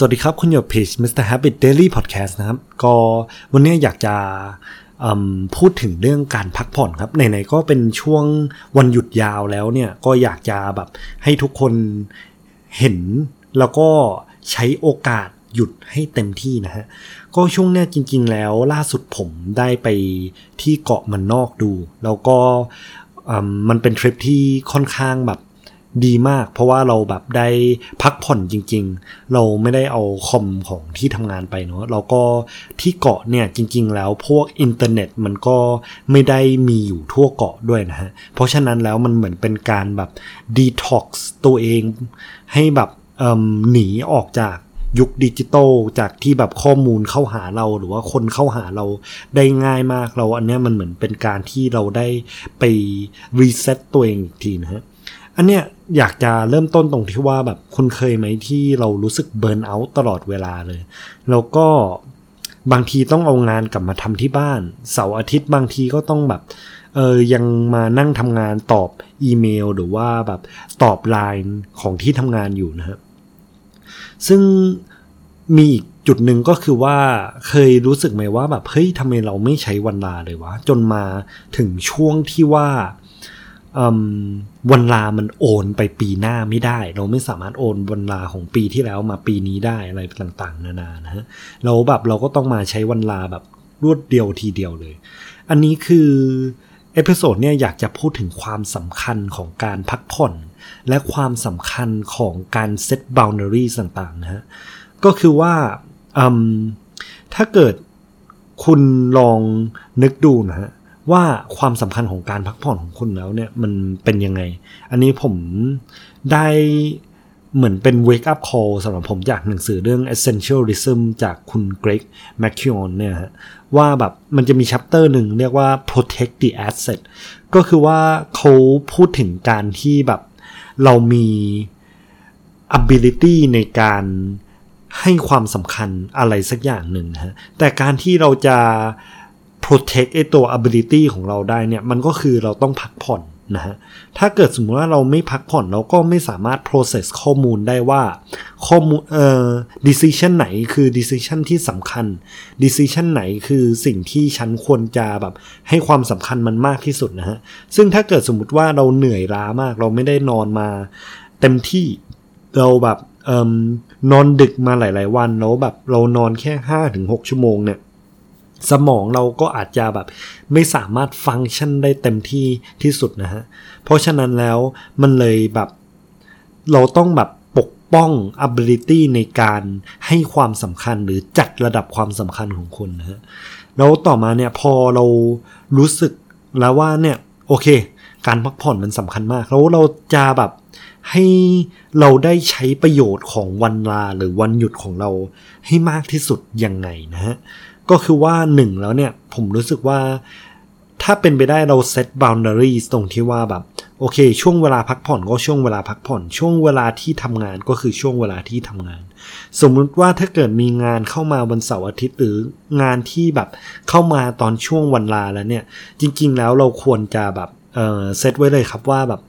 สวัสดีครับ คุณอยู่เพจ Mr. Habit Daily Podcast นะครับ ก็วันนี้อยากจะพูดถึงเรื่องการพักผ่อนครับ ไหนๆก็เป็นช่วงวันหยุดยาวแล้วเนี่ย ก็อยากจะแบบให้ทุกคนเห็นแล้วก็ใช้โอกาสหยุดให้เต็มที่นะฮะ ก็ช่วงเนี้ยจริงๆแล้วล่าสุดผมได้ไปที่เกาะมันนอกดู แล้วก็มันเป็นทริปที่ค่อนข้างแบบ ดีมาก เพราะว่าเราแบบได้พักผ่อนจริง ๆ เราไม่ได้เอาคอมของที่ทำงานไปเนาะเราก็ที่เกาะเนี่ยจริง ๆ แล้วพวกอินเทอร์เน็ตมันก็ไม่ได้มีอยู่ทั่วเกาะด้วยนะฮะ เพราะฉะนั้นแล้วมันเหมือนเป็นการแบบดีท็อกซ์ตัวเองให้แบบหนีออกจากยุคดิจิตอลจากที่แบบข้อมูลเข้าหาเราหรือว่าคนเข้าหาเราได้ง่ายมากเราอันนี้มันเหมือนเป็นการที่เราได้ไป reset ตัวเองอีกทีนะฮะ อันเนี้ยอยากจะเริ่มต้นตรงที่ว่าแบบคุณเคยไหมที่เรารู้สึก burnout ตลอดเวลาเลย แล้วก็บางทีต้องเอางานกลับมาทำที่บ้าน เสาร์อาทิตย์บางทีก็ต้องแบบเออยังมานั่งทำงานตอบอีเมลหรือว่าแบบตอบไลน์ของที่ทำงานอยู่นะครับซึ่งมีอีกจุดหนึ่งก็คือว่าเคยรู้สึกไหมว่าแบบเฮ้ยทำไมเราไม่ใช้วันลาเลยวะ จนมาถึงช่วงที่ว่า วันลามันโอนไปปีหน้าไม่ได้ เราไม่สามารถโอนวันลาของปีที่แล้วมาปีนี้ได้อะไรต่างๆ นานานะฮะเราแบบเราก็ต้องมาใช้วันลาแบบรวดเดียวทีเดียวเลย อันนี้คือ episode เนี่ยอยากจะพูดถึงความสำคัญของการพักผ่อน และความสำคัญของการ set boundary ต่างๆนะฮะก็คือว่าถ้าเกิดคุณลองนึกดูนะฮะ ว่าความสำคัญของการพักผ่อนของคุณแล้วเนี่ยมันเป็นยังไง อันนี้ผมได้เหมือนเป็น wake up call สำหรับผมจากหนังสือเรื่อง essentialism จากคุณเกรกแมคคิออนเนี่ยฮะว่าแบบมันจะมีชัปเตอร์หนึ่งเรียกว่า protect the asset ก็คือว่าเขาพูดถึงการที่แบบเรามี ability ในการให้ความสำคัญอะไรสักอย่างหนึ่งฮะแต่การที่เราจะ protect ไอตัว ability ของเราได้เนี่ย มันก็คือเราต้องพักผ่อนนะฮะ ถ้าเกิดสมมติว่าเราไม่พักผ่อนเราก็ไม่สามารถ process ข้อมูลได้ว่าข้อมูลเอ่อ decision ไหนคือ decision ที่สำคัญ decision ไหนคือสิ่งที่ฉันควรจะแบบให้ความสำคัญมันมากที่สุดนะฮะ ซึ่งถ้าเกิดสมมติว่าเราเหนื่อยล้ามาก เราไม่ได้นอนมาเต็มที่เราแบบเอ่อนอนดึกมาหลาย ๆ วันแล้วแบบเรานอนแค่ห้าถึงหกชั่วโมงเนี่ย สมองเราก็อาจจะแบบไม่สามารถฟังก์ชันได้เต็มที่ที่สุดนะฮะ เพราะฉะนั้นแล้วมันเลยแบบ เราต้องแบบปกป้อง ability ในการให้ความสำคัญหรือจัดระดับความสำคัญของคุณนะฮะ แล้วต่อมาเนี่ยพอเรารู้สึกแล้วว่าเนี่ยโอเค การพักผ่อนมันสำคัญมาก แล้วเราจะแบบให้เราได้ใช้ประโยชน์ของวันลาหรือวันหยุดของเราให้มากที่สุดยังไงนะฮะ ก็คือว่าหนึ่งแล้วเนี่ย ผมรู้สึกว่า ถ้าเป็นไปได้เราเซตบาวน์ดารีตรงที่ว่าแบบ โอเค ช่วงเวลาพักผ่อนก็ช่วงเวลาพักผ่อน ช่วงเวลาที่ทำงานก็คือช่วงเวลาที่ทำงาน สมมุติว่าถ้าเกิดมีงานเข้ามาวันเสาร์อาทิตย์หรืองานที่แบบเข้ามาตอนช่วงวันลาแล้วเนี่ย จริง ๆ แล้วเราควรจะแบบเออเซตไว้เลยครับว่าแบบ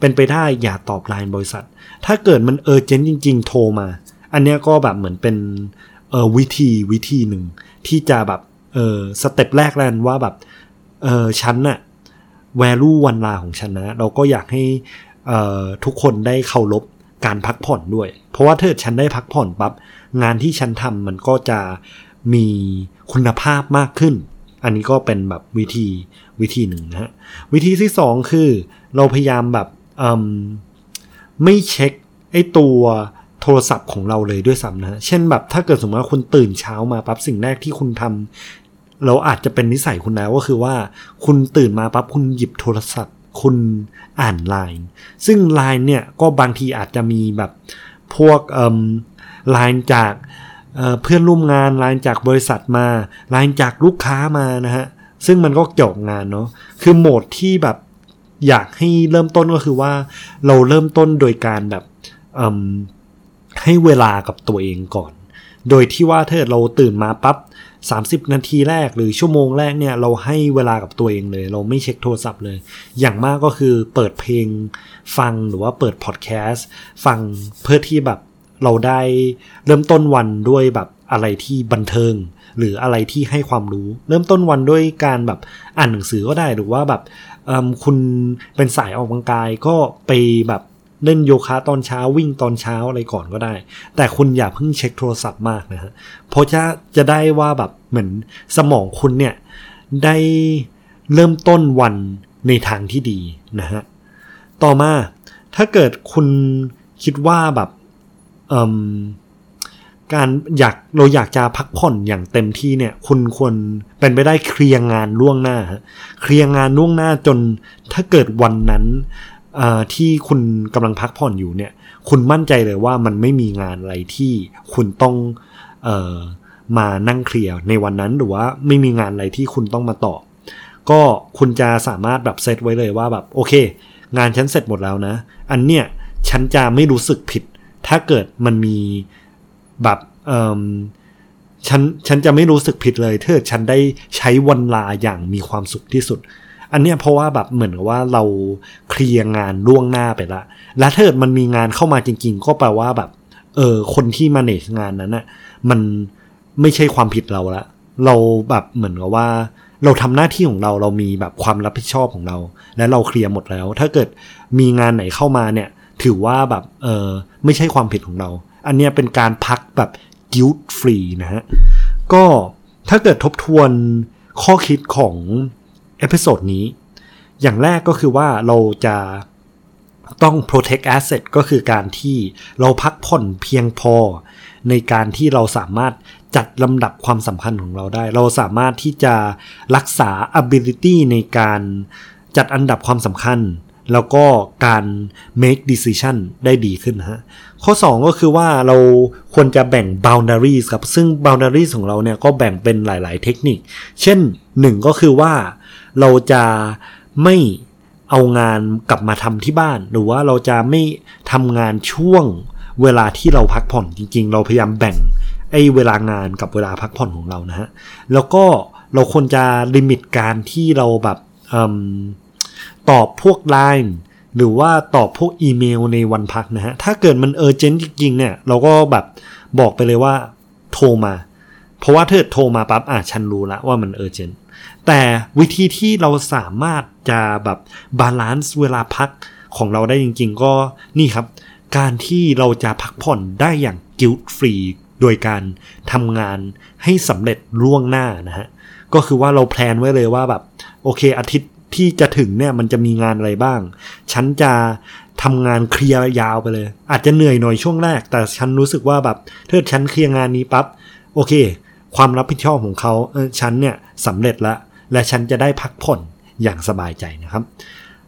เป็นไปได้อย่าตอบไลน์บริษัท ถ้าเกิดมันเออเจนจริง ๆ โทรมา อันเนี้ยก็แบบเหมือนเป็น เออวิธีวิธีหนึ่งที่จะแบบเออสเต็ปแรกแล้วว่าแบบเออฉันน่ะแวลูวันลาของฉันนะ เราก็อยากให้เอ่อทุกคนได้เคารพการพักผ่อนด้วย เพราะว่าถ้าฉันได้พักผ่อนปับ๊บงานที่ฉันทำมันก็จะมีคุณภาพมากขึ้น อันนี้ก็เป็นแบบวิธีวิธีหนึ่งนะฮะวิธีที่สองคือ เราพยายามแบบไม่เช็คไอ้ตัว โทรศัพท์ของเราเลยด้วยซ้ำนะเช่นแบบถ้าเกิดสมมติว่าคุณตื่นเช้ามาปั๊บสิ่งแรกที่คุณทำเราอาจจะเป็นนิสัยคุณแล้วก็คือว่า คุณตื่นมาปั๊บคุณหยิบโทรศัพท์ คุณอ่านไลน์ซึ่งไลน์เนี่ยก็บางทีอาจจะมีแบบพวกไลน์จากเพื่อนร่วมงานไลน์จากบริษัทมาไลน์จากลูกค้ามานะฮะซึ่งมันก็เกี่ยวงานเนาะคือโหมดที่แบบอยากให้เริ่มต้นก็คือว่า เราเริ่มต้นโดยการแบบ ให้เวลากับตัวเองก่อน โดยที่ว่าถ้าเราตื่นมาปับ๊บ 30 นาทีแรกหรือชั่วโมงแรกเนี่ย เราให้เวลากับตัวเองเลย เราไม่เช็คโทรศัพท์เลย อย่างมากก็คือเปิดเพลงฟังหรือว่าเปิดพอดแคสต์ฟังเพื่อที่แบบเราได้เริ่มต้นวันด้วยแบบอะไรที่บันเทิง หรืออะไรที่ให้ความรู้ เริ่มต้นวันด้วยการแบบอ่านหนังสือก็ได้หรือว่าแบบคุณเป็นสายออกกำลังกายก็ไปแบบ เล่นโยคะตอนเช้าวิ่งตอนเช้าอะไรก่อนก็ได้ แต่คุณอย่าเพิ่งเช็คโทรศัพท์มากนะฮะเพราะจะจะได้ว่าแบบเหมือนสมองคุณเนี่ยได้เริ่มต้นวันในทางที่ดีนะฮะต่อมาถ้าเกิดคุณคิดว่าแบบการอยากเราอยากจะพักผ่อนอย่างเต็มที่เนี่ย คุณควรเป็นไปได้เคลียร์งานล่วงหน้าเคลียร์งานล่วงหน้าจนถ้าเกิดวันนั้น ที่คุณกำลังพักผ่อนอยู่เนี่ย คุณมั่นใจเลยว่ามันไม่มีงานอะไรที่คุณต้องออมานั่งเคลียร์ในวันนั้นหรือว่าไม่มีงานอะไรที่คุณต้องมาตอบก็คุณจะสามารถแบบเซตไว้เลยว่าแบบโอเค งานฉันเสร็จหมดแล้วนะ อันเนี้ยฉันจะไม่รู้สึกผิด ถ้าเกิดมันมีแบบเออฉันฉันจะไม่รู้สึกผิดเลยถ้าฉันได้ใช้วันลาอย่างมีความสุขที่สุด อันเนี้ยเพราะว่าแบบเหมือนกับว่าเราเคลียร์งานล่วงหน้าไปละ และถ้าเกิดมันมีงานเข้ามาจริง ๆ ก็แปลว่าแบบ เออคนที่มาเนจงานนั้นนะ่ะมันไม่ใช่ความผิดเราละ เราแบบเหมือนกับว่า เราทำหน้าที่ของเราเรามีแบบความรับผิดชอบของเรา และเราเคลียร์หมดแล้ว ถ้าเกิดมีงานไหนเข้ามาเนี่ย ถือว่าแบบเออไม่ใช่ความผิดของเรา อันเนี้ยเป็นการพักแบบ guilt free นะฮะก็ถ้าเกิดทบทวนข้อคิดของ episode นี้ อย่างแรกก็คือว่าเราจะต้อง protect asset ก็คือการที่เราพักผ่อนเพียงพอ ในการที่เราสามารถจัดลำดับความสำคัญของเราได้ เราสามารถที่จะรักษา ability ในการจัดอันดับความสำคัญ แล้วก็การ make decision ได้ดีขึ้นฮะ ข้อ 2 ก็คือว่าเราควรจะแบ่ง boundaries ครับ ซึ่ง boundaries ของเราเนี่ยก็แบ่งเป็นหลาย ๆ เทคนิค เช่น 1 ก็คือว่า เราจะไม่เอางานกลับมาทำที่บ้าน หรือว่าเราจะไม่ทำงานช่วงเวลาที่เราพักผ่อนจริง ๆ เราพยายามแบ่งไอ้เวลางานกับเวลาพักผ่อนของเรานะฮะแล้วก็เราควรจะ limit การที่เราแบบตอบพวกไลน์หรือว่าตอบพวกอีเมลในวันพักนะฮะ ถ้าเกิดมัน urgent จริง ๆ เนี่ย เราก็แบบบอกไปเลยว่าโทรมา เพราะว่าถ้าโทรมาปั๊บอะฉันรู้แล้วว่ามัน urgent แต่วิธีที่เราสามารถจะแบบ balance เวลาพักของเราได้จริง ๆ ก็นี่ครับ การที่เราจะพักผ่อนได้อย่าง guilt free โดยการทำงานให้สำเร็จล่วงหน้านะฮะก็คือว่าเรา plan ไว้เลยว่าแบบโอเคอาทิตย์ที่จะถึงเนี่ยมันจะมีงานอะไรบ้าง ฉันจะทำงานเคลียร์ยาวไปเลย อาจจะเหนื่อยหน่อยช่วงแรก แต่ฉันรู้สึกว่าแบบถ้าฉันเคลียร์งานนี้ปับ๊บโอเค ความรับผิดชอบของเขาเออฉันเนี่ยสำเร็จละและฉันจะได้พักผ่อนอย่างสบายใจนะครับ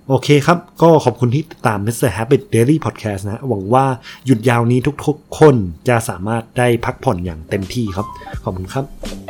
โอเคครับ ก็ขอบคุณที่ติดตาม Mr. Habit Daily Podcast นะ หวังว่าหยุดยาวนี้ทุกๆคนจะสามารถได้พักผ่อนอย่างเต็มที่ครับ ขอบคุณครับ